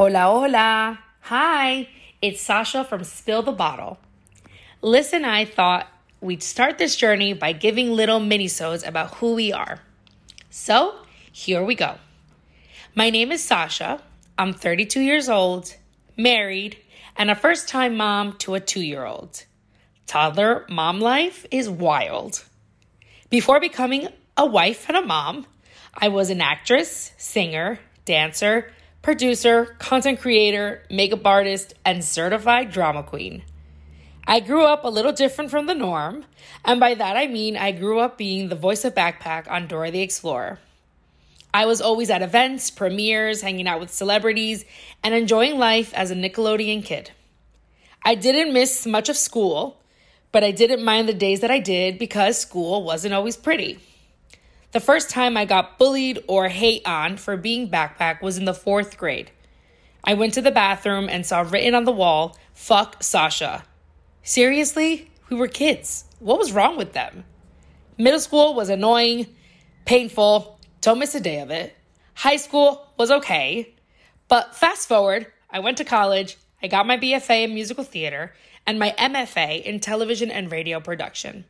Hola, hola. Hi, it's Sasha from Spill the Bottle. Liz and I thought we'd start this journey by giving little minisodes about who we are. So, here we go. My name is Sasha. I'm 32 years old, married, and a first time mom to a two year old. Toddler mom life is wild. Before becoming a wife and a mom, I was an actress, singer, dancer, producer, content creator, makeup artist, and certified drama queen. I grew up a little different from the norm, and by that I mean I grew up being the voice of Backpack on Dora the Explorer. I was always at events, premieres, hanging out with celebrities, and enjoying life as a Nickelodeon kid. I didn't miss much of school, but I didn't mind the days that I did because school wasn't always pretty. The first time I got bullied or hate on for being backpack was in the fourth grade. I went to the bathroom and saw written on the wall, fuck Sasha. Seriously? We were kids. What was wrong with them? Middle school was annoying, painful, don't miss a day of it. High school was okay. But fast forward, I went to college, I got my BFA in musical theater, and my MFA in television and radio production.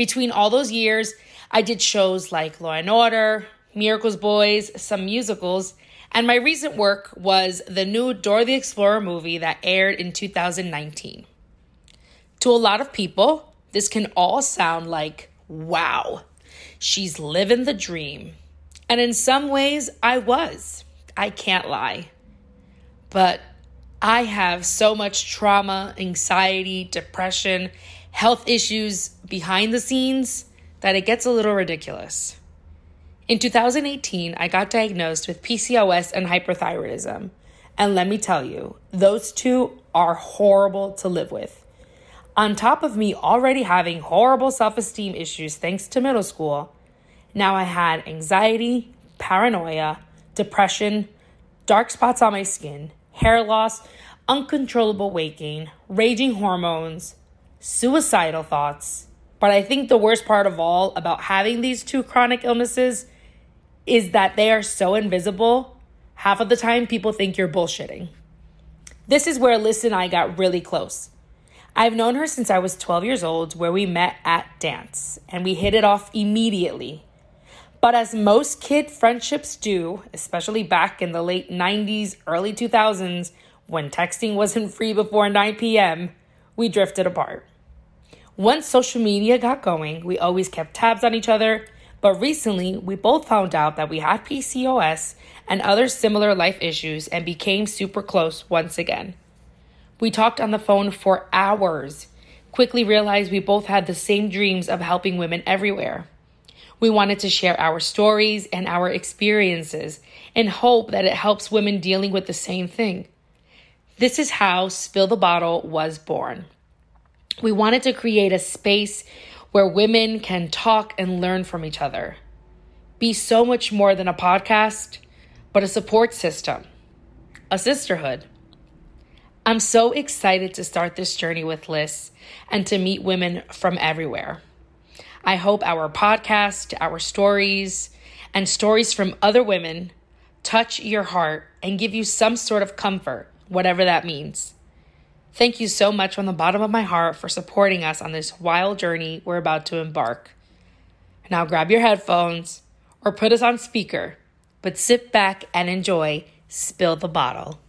Between all those years, I did shows like Law and Order, Miracles Boys, some musicals, and my recent work was the new Dora the Explorer movie that aired in 2019. To a lot of people, this can all sound like, wow, she's living the dream. And in some ways, I was. I can't lie. But I have so much trauma, anxiety, depression, health issues behind the scenes that it gets a little ridiculous. In 2018, I got diagnosed with PCOS and hyperthyroidism. And let me tell you, those two are horrible to live with. On top of me already having horrible self esteem issues thanks to middle school, now I had anxiety, paranoia, depression, dark spots on my skin, hair loss, uncontrollable weight gain, raging hormones, suicidal thoughts. But I think the worst part of all about having these two chronic illnesses is that they are so invisible. Half of the time, people think you're bullshitting. This is where Liz and I got really close. I've known her since I was 12 years old, where we met at dance, and we hit it off immediately. But as most kid friendships do, especially back in the late 90s, early 2000s, when texting wasn't free before 9 p.m., we drifted apart. Once social media got going, we always kept tabs on each other, but recently we both found out that we had PCOS and other similar life issues and became super close once again. We talked on the phone for hours, quickly realized we both had the same dreams of helping women everywhere. We wanted to share our stories and our experiences and hope that it helps women dealing with the same thing. This is how Spill the Bottle was born. We wanted to create a space where women can talk and learn from each other. Be so much more than a podcast, but a support system, a sisterhood. I'm so excited to start this journey with Liz and to meet women from everywhere. I hope our podcast, our stories, and stories from other women touch your heart and give you some sort of comfort, whatever that means. Thank you so much from the bottom of my heart for supporting us on this wild journey we're about to embark. Now grab your headphones or put us on speaker, but sit back and enjoy Spill the Bottle.